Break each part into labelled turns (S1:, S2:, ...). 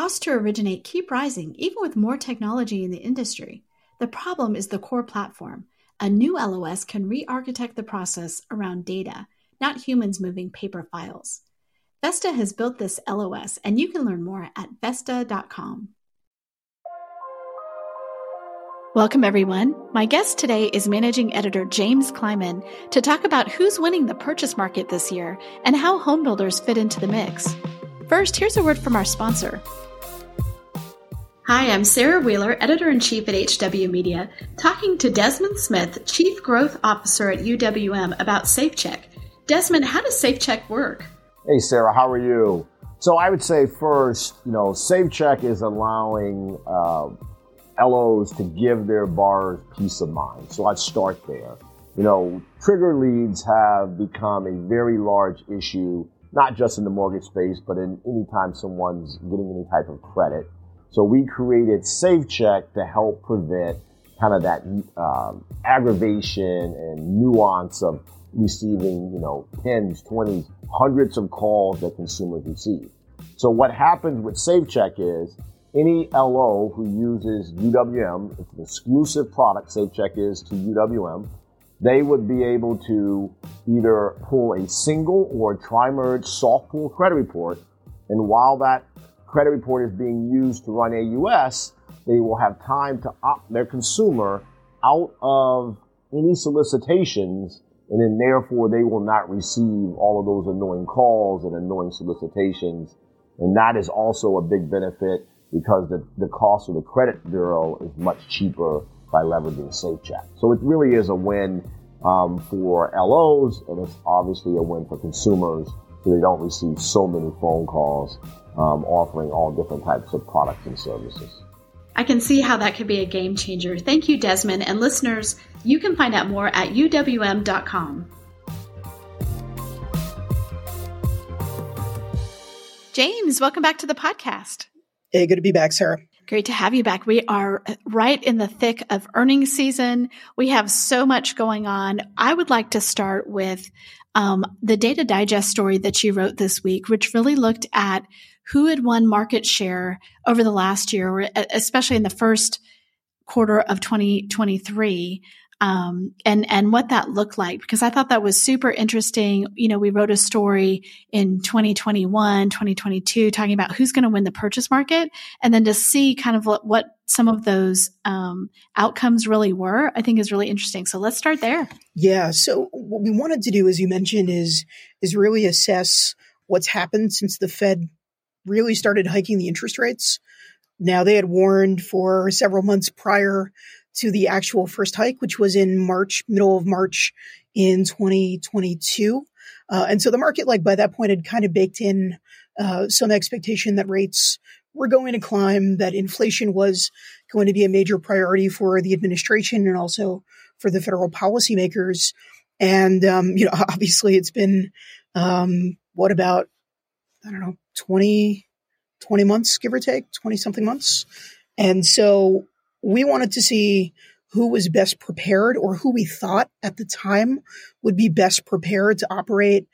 S1: Costs to originate keep rising, even with more technology in the industry. The problem is the core platform. A new LOS can re architect the process around data, not humans moving paper files. Vesta has built this LOS, and you can learn more at Vesta.com. Welcome, everyone. My guest today is managing editor James Kleimann to talk about who's winning the purchase market this year and how homebuilders fit into the mix. First, here's a word from our sponsor. Hi, I'm Sarah Wheeler, editor in chief at HW Media, talking to Desmond Smith, chief growth officer at UWM, about SafeCheck. Desmond, how does SafeCheck work?
S2: Hey, Sarah, how are you? So I would say first, you know, SafeCheck is allowing uh, LOs to give their borrowers peace of mind. So I'd start there. You know, trigger leads have become a very large issue, not just in the mortgage space, but in any time someone's getting any type of credit. So we created SafeCheck to help prevent kind of that um, aggravation and nuance of receiving, you know, tens, twenties, hundreds of calls that consumers receive. So what happens with SafeCheck is any LO who uses UWM, it's an exclusive product SafeCheck is to UWM, they would be able to either pull a single or tri-merge soft pull credit report. And while that credit report is being used to run AUS, they will have time to opt their consumer out of any solicitations and then therefore they will not receive all of those annoying calls and annoying solicitations. And that is also a big benefit because the, the cost of the credit bureau is much cheaper by leveraging SafeCheck. So it really is a win um, for LOs, and it's obviously a win for consumers so they don't receive so many phone calls um, offering all different types of products and services.
S1: I can see how that could be a game changer. Thank you, Desmond. And listeners, you can find out more at uwm.com. James, welcome back to the podcast.
S3: Hey, good to be back, Sarah.
S1: Great to have you back. We are right in the thick of earnings season. We have so much going on. I would like to start with um, the Data Digest story that you wrote this week, which really looked at who had won market share over the last year, especially in the first quarter of 2023 um, and and what that looked like because I thought that was super interesting. You know, we wrote a story in 2021, 2022, talking about who's going to win the purchase market, and then to see kind of what, what some of those um, outcomes really were, I think is really interesting. So let's start there.
S3: Yeah. So what we wanted to do, as you mentioned, is is really assess what's happened since the Fed really started hiking the interest rates. Now they had warned for several months prior to the actual first hike, which was in March, middle of March in 2022. Uh, and so the market, like by that point, had kind of baked in uh, some expectation that rates were going to climb, that inflation was going to be a major priority for the administration and also for the federal policymakers. And, um, you know, obviously it's been, um, what about, I don't know, 20, 20 months, give or take, 20 something months. And so we wanted to see who was best prepared or who we thought at the time would be best prepared to operate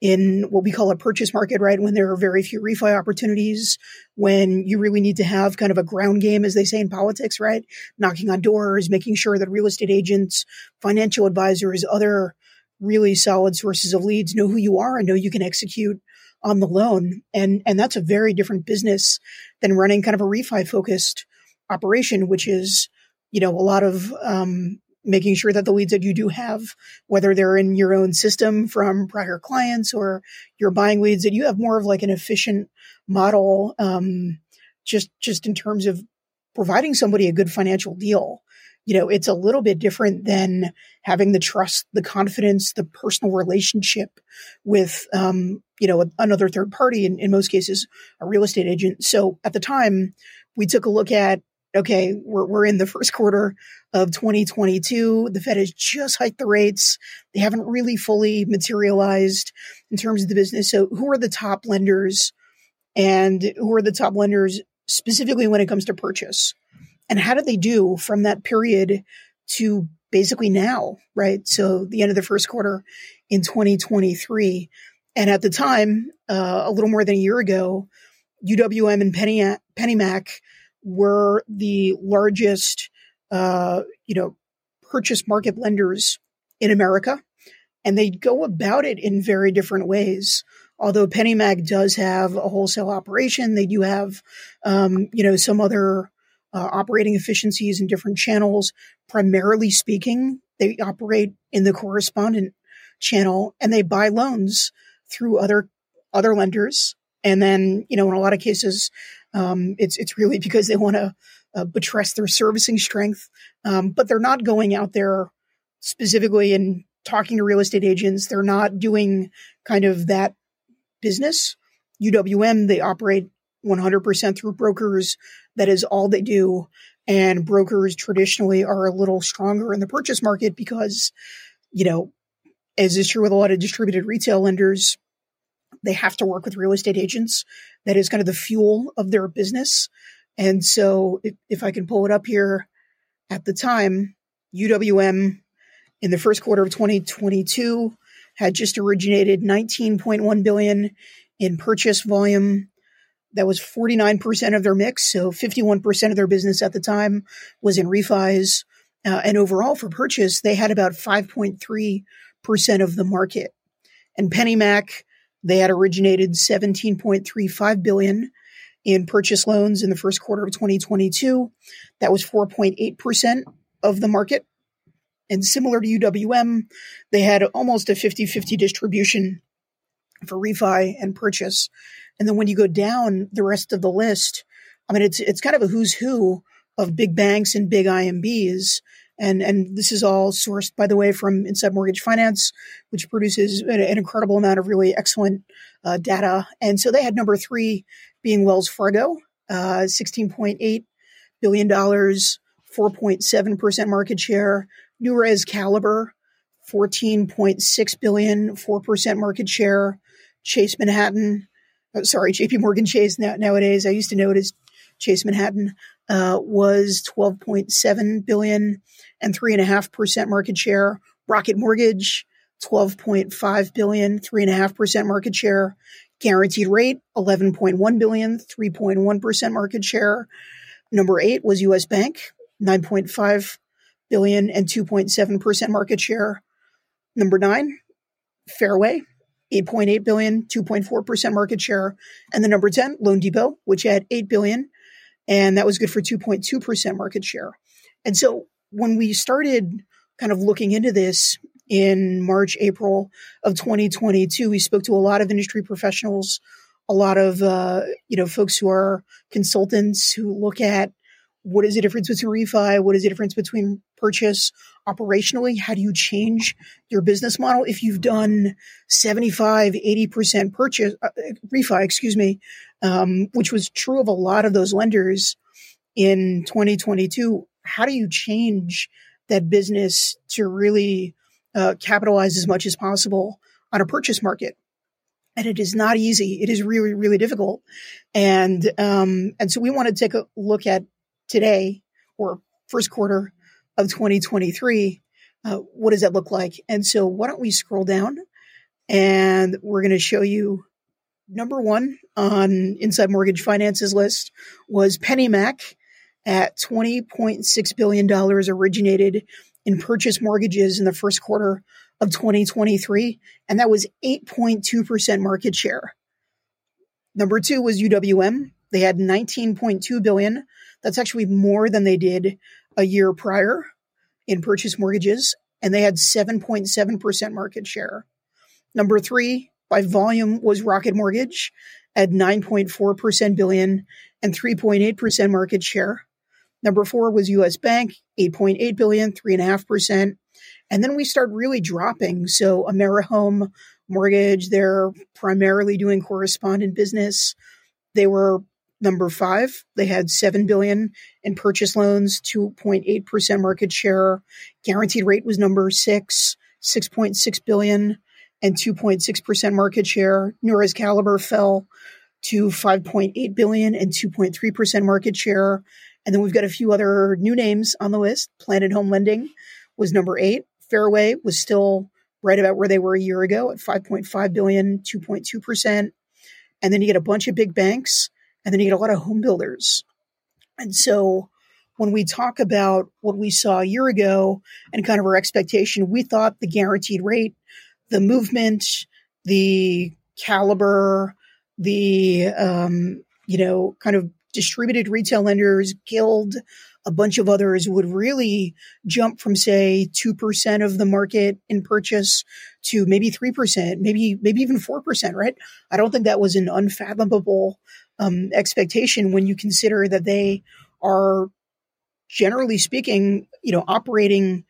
S3: in what we call a purchase market, right? When there are very few refi opportunities, when you really need to have kind of a ground game, as they say in politics, right? Knocking on doors, making sure that real estate agents, financial advisors, other really solid sources of leads know who you are and know you can execute on the loan. And, and that's a very different business than running kind of a refi focused operation, which is, you know, a lot of, um, making sure that the leads that you do have, whether they're in your own system from prior clients or you're buying leads, that you have more of like an efficient model, um, just, just in terms of providing somebody a good financial deal. You know, it's a little bit different than having the trust, the confidence, the personal relationship with, um, you know, another third party, in, in most cases, a real estate agent. So at the time, we took a look at okay, we're, we're in the first quarter of 2022. The Fed has just hiked the rates. They haven't really fully materialized in terms of the business. So who are the top lenders and who are the top lenders specifically when it comes to purchase? And how did they do from that period to basically now, right? So the end of the first quarter in 2023. And at the time, uh, a little more than a year ago, UWM and Penny, PennyMac were the largest, uh, you know, purchase market lenders in America. And they go about it in very different ways. Although PennyMac does have a wholesale operation, they do have, um, you know, some other uh, operating efficiencies in different channels. Primarily speaking, they operate in the correspondent channel and they buy loans through other other lenders. And then, you know, in a lot of cases, um, it's it's really because they want to uh, buttress their servicing strength, um, but they're not going out there specifically and talking to real estate agents. They're not doing kind of that business. UWM they operate 100% through brokers. That is all they do. And brokers traditionally are a little stronger in the purchase market because, you know, as is true with a lot of distributed retail lenders, they have to work with real estate agents. That is kind of the fuel of their business. And so if, if I can pull it up here at the time, UWM in the first quarter of 2022 had just originated 19.1 billion in purchase volume. That was 49% of their mix. So 51% of their business at the time was in refis. Uh, and overall for purchase, they had about 5.3% of the market. And PennyMac, they had originated 17.35 billion in purchase loans in the first quarter of 2022. That was 4.8% of the market. And similar to UWM, they had almost a 50 50 distribution for refi and purchase. And then when you go down the rest of the list, I mean, it's, it's kind of a who's who of big banks and big IMBs. And, and this is all sourced, by the way, from Inside Mortgage Finance, which produces an, an incredible amount of really excellent uh, data. And so they had number three being Wells Fargo, uh, $16.8 billion, 4.7% market share. New Newrez Caliber, 14.6 billion, 4% market share. Chase Manhattan, oh, sorry, JP Morgan Chase now, nowadays, I used to know it as Chase Manhattan, uh, was 12.7 billion and 3.5% market share. Rocket Mortgage, 12.5 billion, 3.5% market share. Guaranteed rate, 11.1 billion, 3.1% market share. Number eight was US Bank, 9.5 billion and 2.7% market share. Number nine, Fairway, 8.8 billion, 2.4% market share. And the number 10, loanDepot, which had 8 billion, and that was good for 2.2% market share. And so when we started kind of looking into this in March, April of 2022, we spoke to a lot of industry professionals, a lot of, uh, you know, folks who are consultants who look at what is the difference between refi? What is the difference between purchase operationally? How do you change your business model? If you've done 75, 80% purchase, uh, refi, excuse me, um, which was true of a lot of those lenders in 2022, how do you change that business to really uh, capitalize as much as possible on a purchase market? and it is not easy. It is really, really difficult. And, um, and so we want to take a look at today or first quarter of 2023, uh, what does that look like? And so why don't we scroll down and we're going to show you number one on Inside Mortgage Finance's list was PennyMac at $20.6 billion originated in purchase mortgages in the first quarter of 2023. And that was 8.2% market share. Number two was UWM. They had 19.2 billion that's actually more than they did a year prior in purchase mortgages, and they had 7.7% market share. Number three by volume was Rocket Mortgage at 9.4% billion and 3.8% market share. Number four was US Bank, 8.8 billion, 3.5%. And then we start really dropping. So AmeriHome Mortgage, they're primarily doing correspondent business. They were Number five, they had 7 billion in purchase loans, 2.8% market share. Guaranteed rate was number six, 6.6 billion and 2.6% market share. Newrez Caliber fell to 5.8 billion and 2.3% market share. And then we've got a few other new names on the list. Planet Home Lending was number eight. Fairway was still right about where they were a year ago at 5.5 billion, 2.2%. And then you get a bunch of big banks and then you get a lot of home builders. And so when we talk about what we saw a year ago and kind of our expectation, we thought the guaranteed rate, the movement, the caliber, the um, you know, kind of distributed retail lenders, Guild, a bunch of others would really jump from say 2% of the market in purchase to maybe 3%, maybe, maybe even 4%, right? I don't think that was an unfathomable um, expectation when you consider that they are generally speaking, you know, operating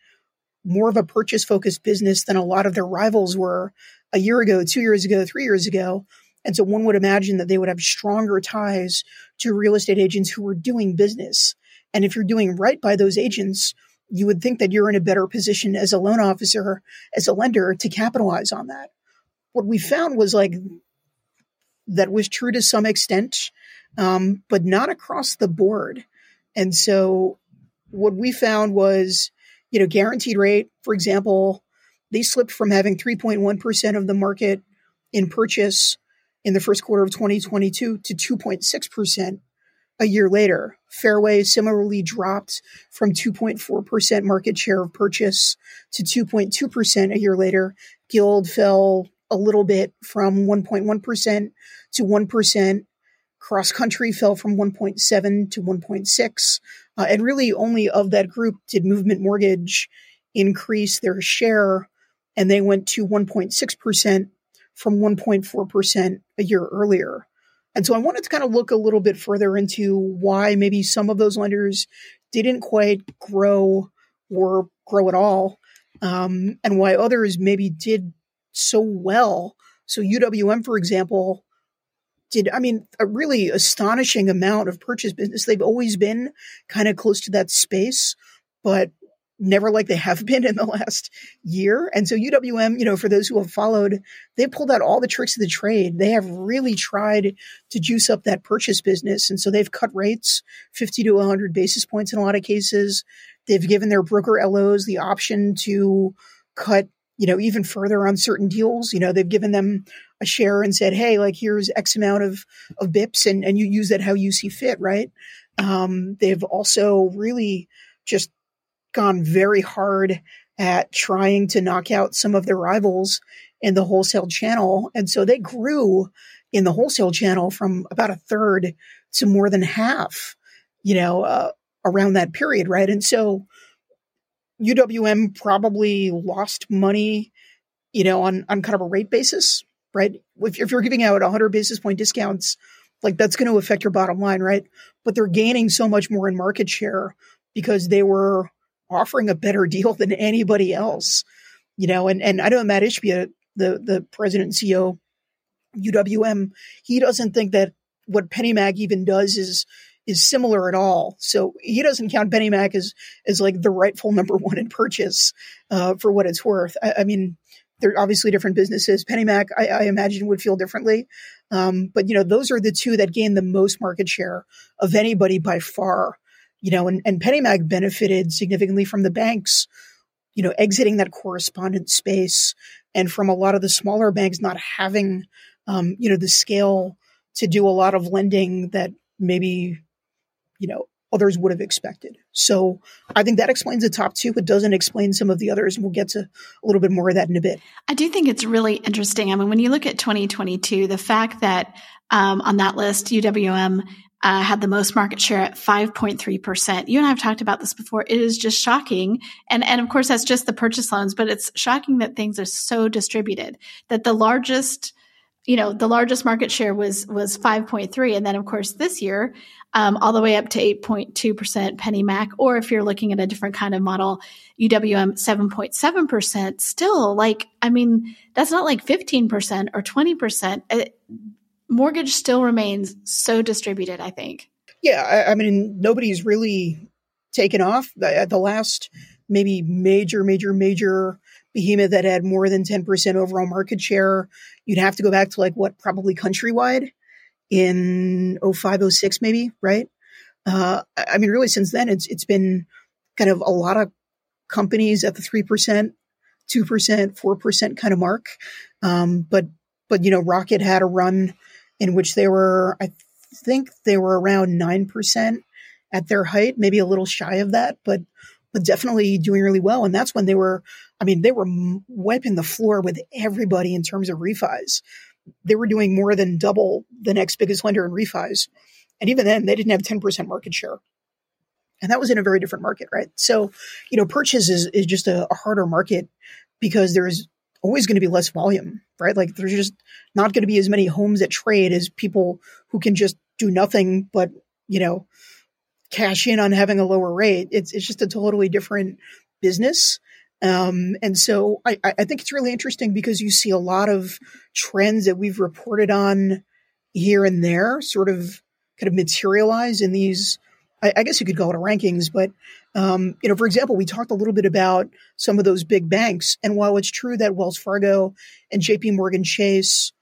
S3: more of a purchase focused business than a lot of their rivals were a year ago, two years ago, three years ago. And so one would imagine that they would have stronger ties to real estate agents who were doing business. And if you're doing right by those agents, you would think that you're in a better position as a loan officer, as a lender to capitalize on that. What we found was like that was true to some extent, um, but not across the board. And so what we found was, you know, guaranteed rate, for example, they slipped from having 3.1% of the market in purchase in the first quarter of 2022 to 2.6% a year later. Fairway similarly dropped from 2.4% market share of purchase to 2.2% a year later. Guild fell a little bit from 1.1% to 1%. Cross country fell from 1.7 to 1.6. Uh, and really only of that group did movement mortgage increase their share and they went to 1.6% from 1.4% a year earlier. And so I wanted to kind of look a little bit further into why maybe some of those lenders didn't quite grow or grow at all, um, and why others maybe did so well. So UWM, for example, did, I mean, a really astonishing amount of purchase business. They've always been kind of close to that space, but never like they have been in the last year. And so UWM, you know, for those who have followed, they pulled out all the tricks of the trade. They have really tried to juice up that purchase business. And so they've cut rates 50 to 100 basis points in a lot of cases. They've given their broker LOs the option to cut, you know, even further on certain deals. You know, they've given them a share and said, Hey, like here's X amount of, of bips and, and you use that how you see fit, right? Um, they've also really just gone very hard at trying to knock out some of their rivals in the wholesale channel. And so they grew in the wholesale channel from about a third to more than half, you know, uh, around that period, right? And so UWM probably lost money, you know, on, on kind of a rate basis, right? If, if you're giving out 100 basis point discounts, like that's going to affect your bottom line, right? But they're gaining so much more in market share because they were offering a better deal than anybody else. You know, and, and I know Mat Ishbia, the, the president and CEO UWM, he doesn't think that what PennyMac even does is is similar at all. So he doesn't count PennyMac as as like the rightful number one in purchase uh, for what it's worth. I, I, mean, they're obviously different businesses. PennyMac, I, I imagine, would feel differently, um, but you know, those are the two that gain the most market share of anybody by far you know, and, and PennyMac benefited significantly from the banks, you know, exiting that correspondent space and from a lot of the smaller banks not having, um, you know, the scale to do a lot of lending that maybe, you know, others would have expected. So I think that explains the top two. It doesn't explain some of the others, and we'll get to a little bit more of that in a bit.
S1: I do think it's really interesting. I mean, when you look at 2022, the fact that um, on that list, UWM uh, had the most market share at 5.3%. You and I have talked about this before. It is just shocking. And, and of course, that's just the purchase loans, but it's shocking that things are so distributed that the largest, you know, the largest market share was, was 5.3. And then, of course, this year, um, all the way up to 8.2% PennyMac or if you're looking at a different kind of model, UWM 7.7%. Still, like, I mean, that's not like 15% or 20%. It, mortgage still remains so distributed, I think.
S3: Yeah, I, I mean, nobody's really taken off. The, the last maybe major, major, major behemoth that had more than 10% overall market share, you'd have to go back to like what, probably countrywide in 05, 06 maybe, right? Uh, I mean, really since then, it's, it's been kind of a lot of companies at the 3%, 2%, 4% kind of mark. Um, but, but, you know, Rocket had a run in which they were, I think they were around 9% at their height, maybe a little shy of that, but but definitely doing really well. And that's when they were, I mean, they were wiping the floor with everybody in terms of refis. They were doing more than double the next biggest lender in refis. And even then, they didn't have 10% market share. And that was in a very different market, right? So, you know, purchase is, is just a, a harder market because there's always going to be less volume, right? Like there's just not going to be as many homes that trade as people who can just do nothing but, you know, cash in on having a lower rate. It's it's just a totally different business. Um, and so I, I think it's really interesting because you see a lot of trends that we've reported on here and there sort of kind of materialize in these I, I guess you could call it a rankings, but um, you know, for example, we talked a little bit about some of those big banks, and while it's true that Wells Fargo and J.P. Morgan Chase,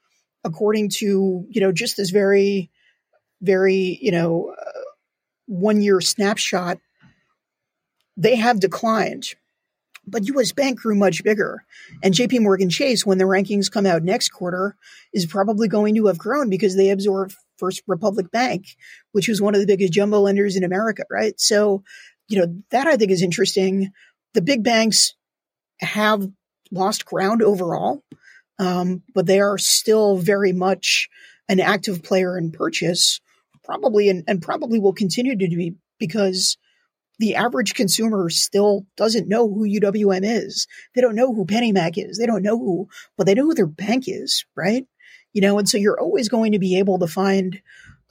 S3: according to you know just this very, very you know one year snapshot, they have declined. But US Bank grew much bigger. And JP Morgan Chase, when the rankings come out next quarter, is probably going to have grown because they absorbed First Republic Bank, which was one of the biggest jumbo lenders in America, right? So, you know, that I think is interesting. The big banks have lost ground overall, um, but they are still very much an active player in purchase probably and, and probably will continue to be because the average consumer still doesn't know who UWM is. They don't know who PennyMac is. They don't know who, but they know who their bank is, right? You know, and so you're always going to be able to find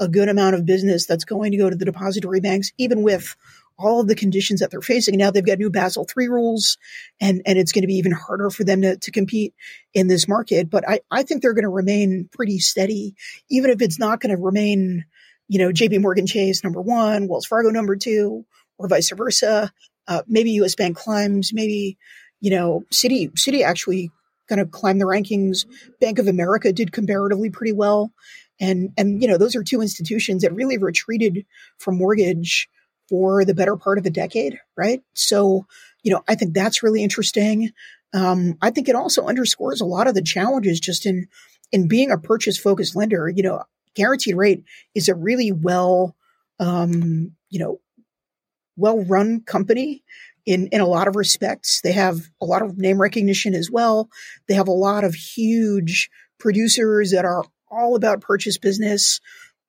S3: a good amount of business that's going to go to the depository banks, even with all of the conditions that they're facing. Now they've got new Basel III rules and, and it's going to be even harder for them to, to compete in this market. But I, I think they're going to remain pretty steady, even if it's not going to remain you know, JP Morgan Chase number one, Wells Fargo number two, or vice versa. Uh, maybe US Bank climbs, maybe, you know, Citi Citi actually kind of climbed the rankings. Bank of America did comparatively pretty well. And, and, you know, those are two institutions that really retreated from mortgage for the better part of a decade, right? So, you know, I think that's really interesting. Um, I think it also underscores a lot of the challenges just in, in being a purchase focused lender. You know, guaranteed rate is a really well, um, you know, well run company in, in a lot of respects. They have a lot of name recognition as well. They have a lot of huge producers that are all about purchase business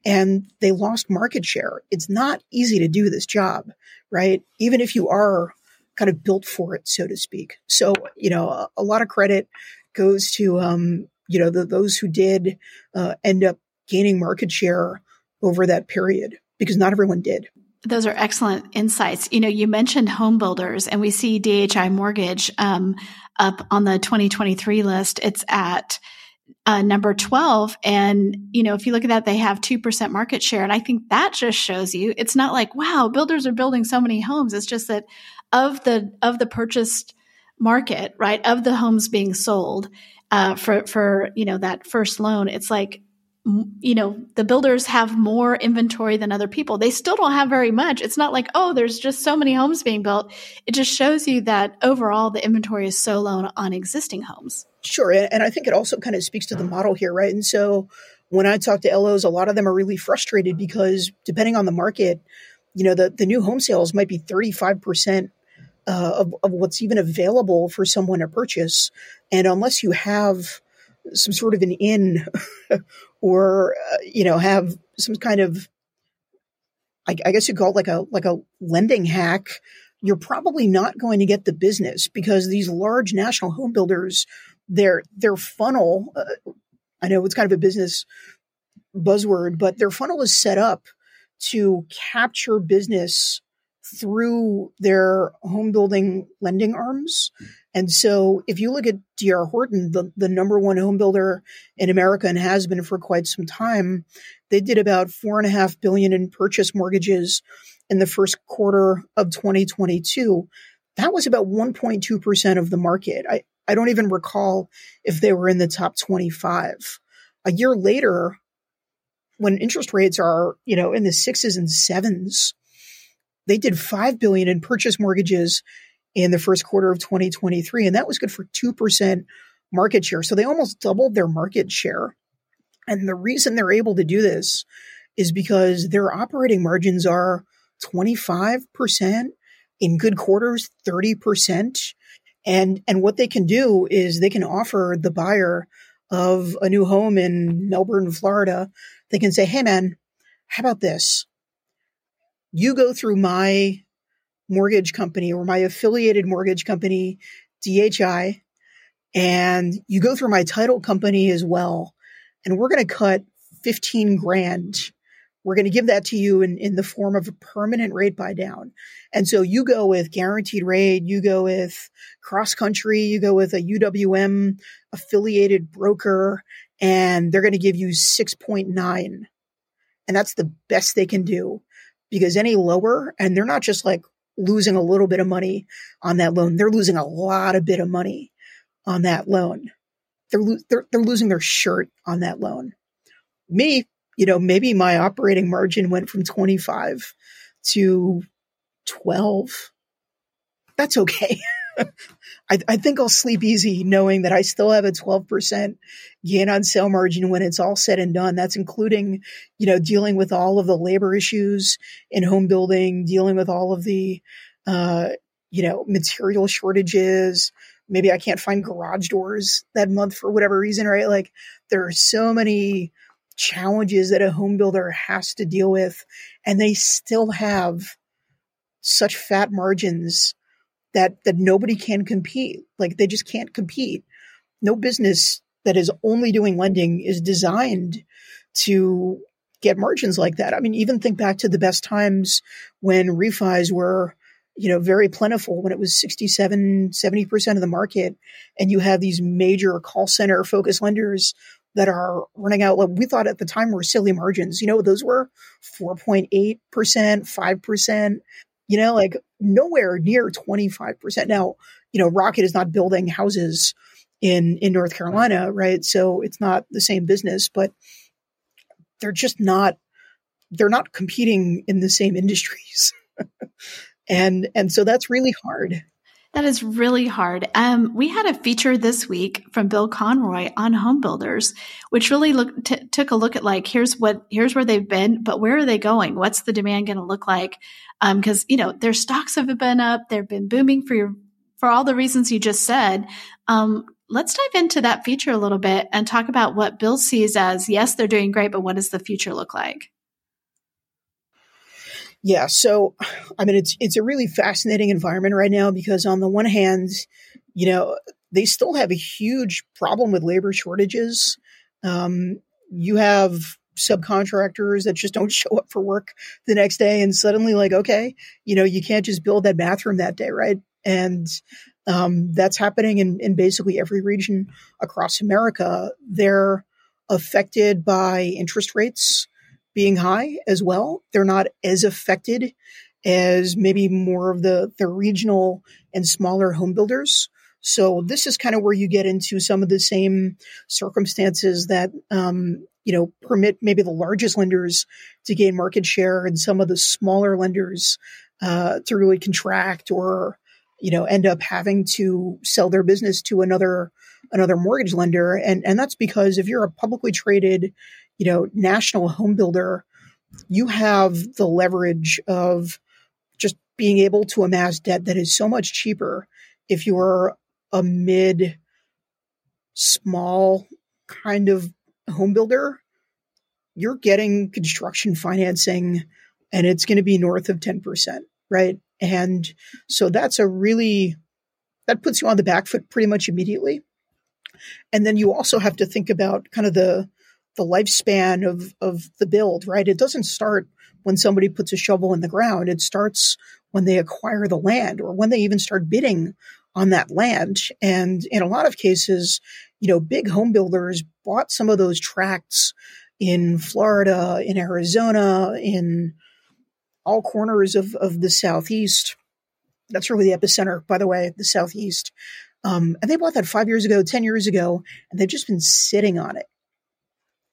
S3: and they lost market share. It's not easy to do this job, right? Even if you are kind of built for it, so to speak. So, you know, a, a lot of credit goes to, um, you know, the, those who did uh, end up gaining market share over that period because not everyone did.
S1: Those are excellent insights. You know, you mentioned home builders, and we see DHI Mortgage um, up on the 2023 list. It's at uh, number 12. And, you know, if you look at that, they have 2% market share. And I think that just shows you it's not like, wow, builders are building so many homes. It's just that of the, of the purchased market, right, of the homes being sold, uh, for, for, you know, that first loan, it's like you know, the builders have more inventory than other people. They still don't have very much. It's not like, oh, there's just so many homes being built. It just shows you that overall the inventory is so low on existing homes.
S3: Sure. And I think it also kind of speaks to the model here, right? And so when I talk to LOs, a lot of them are really frustrated because depending on the market, you know, the, the new home sales might be 35% uh, of, of what's even available for someone to purchase. And unless you have some sort of an in or uh, you know have some kind of I, I guess you call it like a like a lending hack you're probably not going to get the business because these large national home builders their their funnel uh, i know it's kind of a business buzzword but their funnel is set up to capture business through their home building lending arms and so if you look at DR Horton, the, the number one home builder in America and has been for quite some time, they did about four and a half billion in purchase mortgages in the first quarter of 2022. That was about 1.2% of the market. I, I don't even recall if they were in the top 25. A year later, when interest rates are, you know, in the sixes and sevens, they did 5 billion in purchase mortgages in the first quarter of 2023. And that was good for 2% market share. So they almost doubled their market share. And the reason they're able to do this is because their operating margins are 25%, in good quarters, 30%. And, and what they can do is they can offer the buyer of a new home in Melbourne, Florida. They can say, Hey man, how about this? You go through my mortgage company or my affiliated mortgage company, DHI, and you go through my title company as well. And we're going to cut 15 grand we're going to give that to you in, in the form of a permanent rate buy down. And so you go with guaranteed rate, you go with cross country, you go with a UWM affiliated broker, and they're going to give you 6.9. And that's the best they can do because any lower, and they're not just like losing a little bit of money on that loan, they're losing a lot of bit of money on that loan. They're, lo- they're, they're losing their shirt on that loan. Me, you know, maybe my operating margin went from 25 to 12. That's okay. I, I, think I'll sleep easy knowing that I still have a 12% gain on sale margin when it's all said and done. That's including, you know, dealing with all of the labor issues in home building, dealing with all of the, uh, you know, material shortages. Maybe I can't find garage doors that month for whatever reason, right? Like there are so many challenges that a home builder has to deal with, and they still have such fat margins that that nobody can compete. Like they just can't compete. No business that is only doing lending is designed to get margins like that. I mean, even think back to the best times when refis were, you know, very plentiful when it was 67, 70% of the market. And you have these major call center focused lenders that are running out. Like we thought at the time were silly margins. You know, those were 4.8%, 5%, you know, like nowhere near 25%. Now, you know, Rocket is not building houses in, in North Carolina, right? So it's not the same business, but they're just not, they're not competing in the same industries. and, and so that's really hard.
S1: That is really hard. Um, we had a feature this week from Bill Conroy on home builders, which really look, t- took a look at like, here's what, here's where they've been, but where are they going? What's the demand going to look like? Um, cause, you know, their stocks have been up. They've been booming for your, for all the reasons you just said. Um, let's dive into that feature a little bit and talk about what Bill sees as, yes, they're doing great, but what does the future look like?
S3: Yeah, so I mean it's it's a really fascinating environment right now because on the one hand, you know, they still have a huge problem with labor shortages. Um, you have subcontractors that just don't show up for work the next day and suddenly like okay you know you can't just build that bathroom that day right? And um, that's happening in, in basically every region across america. They're affected by interest rates being high as well. They're not as affected as maybe more of the, the regional and smaller home builders. So this is kind of where you get into some of the same circumstances that, um, you know, permit maybe the largest lenders to gain market share and some of the smaller lenders uh, to really contract or, you know, end up having to sell their business to another another mortgage lender. And and that's because if you're a publicly traded you know, national home builder, you have the leverage of just being able to amass debt that is so much cheaper if you're a mid small kind of home builder. You're getting construction financing and it's going to be north of 10%, right? And so that's a really, that puts you on the back foot pretty much immediately. And then you also have to think about kind of the, the lifespan of of the build, right? It doesn't start when somebody puts a shovel in the ground. It starts when they acquire the land or when they even start bidding on that land. And in a lot of cases, you know, big home builders bought some of those tracts in Florida, in Arizona, in all corners of, of the Southeast. That's really the epicenter, by the way, the Southeast. Um, and they bought that five years ago, 10 years ago, and they've just been sitting on it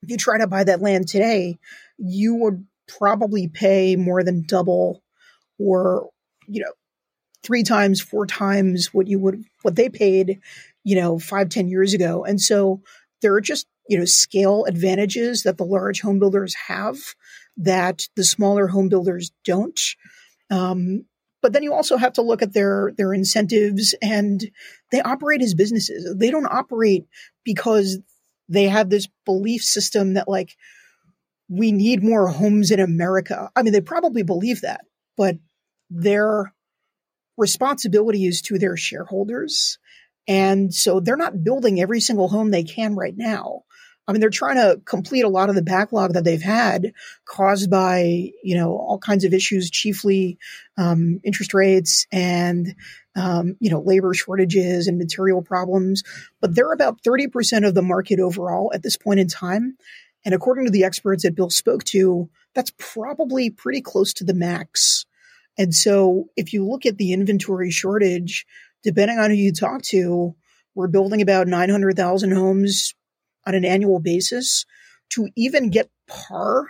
S3: if you try to buy that land today, you would probably pay more than double or, you know, three times, four times what you would, what they paid, you know, five, ten years ago. And so there are just, you know, scale advantages that the large home builders have that the smaller home builders don't. Um, but then you also have to look at their their incentives and they operate as businesses. They don't operate because they have this belief system that like we need more homes in America. I mean, they probably believe that, but their responsibility is to their shareholders. And so they're not building every single home they can right now. I mean, they're trying to complete a lot of the backlog that they've had caused by, you know, all kinds of issues, chiefly um, interest rates and, um, you know, labor shortages and material problems. But they're about 30% of the market overall at this point in time. And according to the experts that Bill spoke to, that's probably pretty close to the max. And so if you look at the inventory shortage, depending on who you talk to, we're building about 900,000 homes on an annual basis to even get par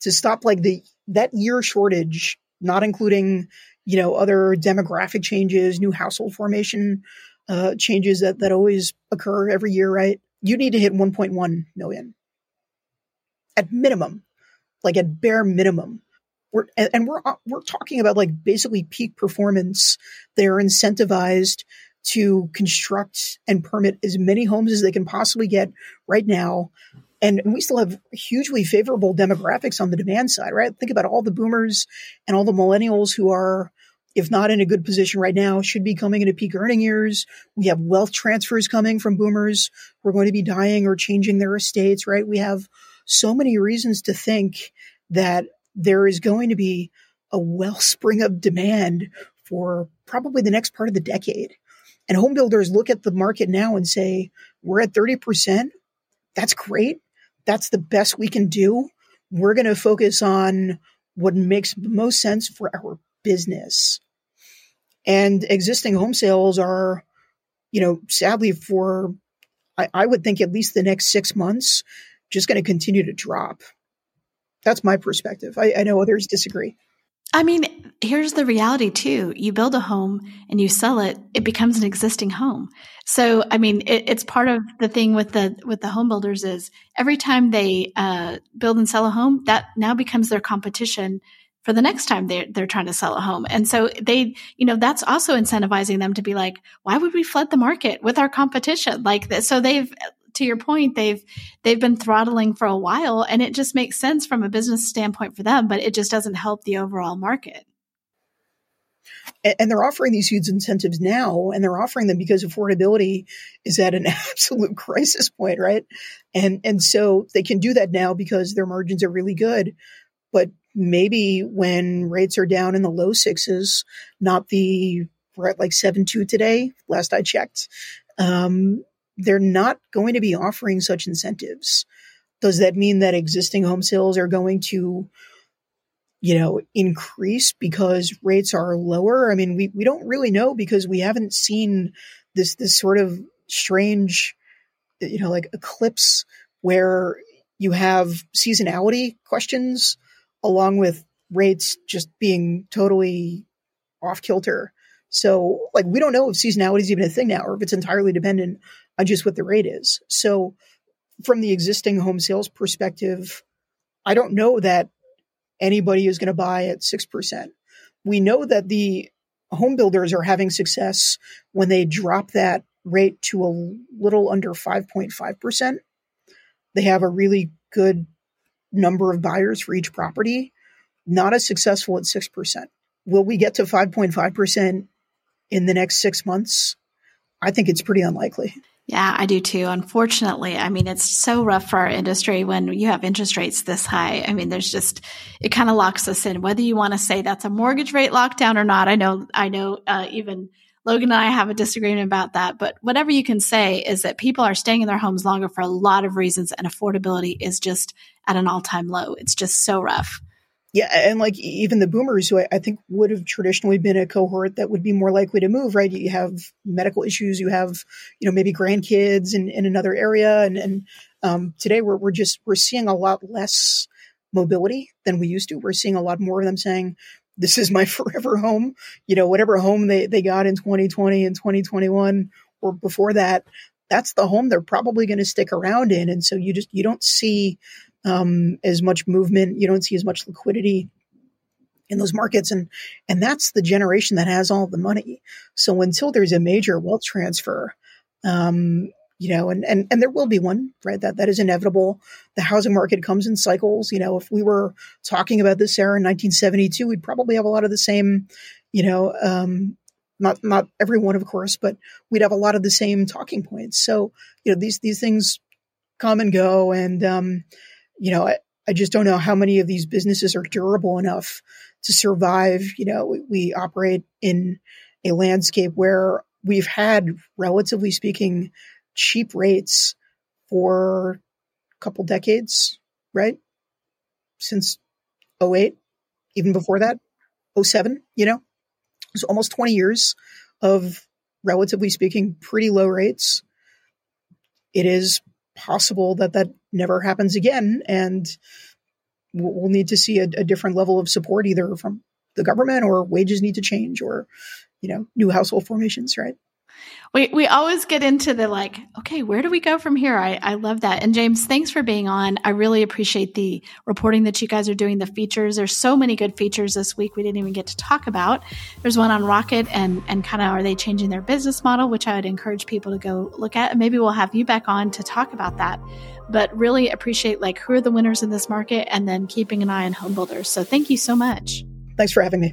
S3: to stop like the that year shortage, not including you know other demographic changes, new household formation uh, changes that that always occur every year, right? You need to hit 1.1 million at minimum, like at bare minimum. We're, and we're we're talking about like basically peak performance. They're incentivized to construct and permit as many homes as they can possibly get right now. And we still have hugely favorable demographics on the demand side, right? Think about all the boomers and all the millennials who are, if not in a good position right now, should be coming into peak earning years. We have wealth transfers coming from boomers who are going to be dying or changing their estates, right? We have so many reasons to think that there is going to be a wellspring of demand for probably the next part of the decade. And home builders look at the market now and say, we're at 30%. That's great. That's the best we can do. We're going to focus on what makes most sense for our business. And existing home sales are, you know, sadly for, I, I would think at least the next six months, just going to continue to drop. That's my perspective. I, I know others disagree.
S1: I mean, here's the reality too. You build a home and you sell it, it becomes an existing home. So, I mean, it, it's part of the thing with the, with the home builders is every time they, uh, build and sell a home, that now becomes their competition for the next time they're, they're trying to sell a home. And so they, you know, that's also incentivizing them to be like, why would we flood the market with our competition like this? So they've to your point, they've they've been throttling for a while, and it just makes sense from a business standpoint for them, but it just doesn't help the overall market.
S3: And they're offering these huge incentives now, and they're offering them because affordability is at an absolute crisis point, right? And and so they can do that now because their margins are really good. But maybe when rates are down in the low sixes, not the we're at like seven two today. Last I checked, um, they're not going to be offering such incentives. Does that mean that existing home sales are going to, you know, increase because rates are lower? I mean, we, we don't really know because we haven't seen this, this sort of strange, you know, like eclipse where you have seasonality questions along with rates just being totally off kilter. So, like, we don't know if seasonality is even a thing now, or if it's entirely dependent on just what the rate is. So, from the existing home sales perspective, I don't know that anybody is going to buy at 6%. We know that the home builders are having success when they drop that rate to a little under 5.5%. They have a really good number of buyers for each property, not as successful at 6%. Will we get to 5.5% in the next six months? I think it's pretty unlikely.
S1: Yeah, I do too. Unfortunately, I mean, it's so rough for our industry when you have interest rates this high. I mean, there's just, it kind of locks us in, whether you want to say that's a mortgage rate lockdown or not. I know, I know, uh, even Logan and I have a disagreement about that, but whatever you can say is that people are staying in their homes longer for a lot of reasons and affordability is just at an all time low. It's just so rough.
S3: Yeah, and like even the boomers, who I, I, think would have traditionally been a cohort that would be more likely to move, right? You have medical issues, you have, you know, maybe grandkids in, in another area, and and um, today we're we're just we're seeing a lot less mobility than we used to. We're seeing a lot more of them saying, "This is my forever home." You know, whatever home they they got in 2020 and 2021 or before that, that's the home they're probably going to stick around in, and so you just you don't see um, as much movement. You don't see as much liquidity in those markets, and and that's the generation that has all the money. So until there's a major wealth transfer, um, you know, and, and, and there will be one, right? That, that is inevitable. The housing market comes in cycles. You know, if we were talking about this era in 1972, we'd probably have a lot of the same, you know, um, not, not everyone, of course, but we'd have a lot of the same talking points. So, you know, these, these things come and go. And, um, you know, I, I just don't know how many of these businesses are durable enough to survive. You know, we, we operate in a landscape where we've had, relatively speaking, cheap rates for a couple decades, right? Since 08, even before that, 07, you know, it's almost 20 years of relatively speaking pretty low rates. It is possible that that never happens again. And we'll need to see a, a different level of support either from the government or wages need to change or, you know, new household formations, right?
S1: We we always get into the like, okay, where do we go from here? I, I love that. And James, thanks for being on. I really appreciate the reporting that you guys are doing, the features. There's so many good features this week we didn't even get to talk about. There's one on Rocket and and kind of are they changing their business model, which I would encourage people to go look at. And maybe we'll have you back on to talk about that. But really appreciate like who are the winners in this market and then keeping an eye on home builders. So thank you so much.
S3: Thanks for having me.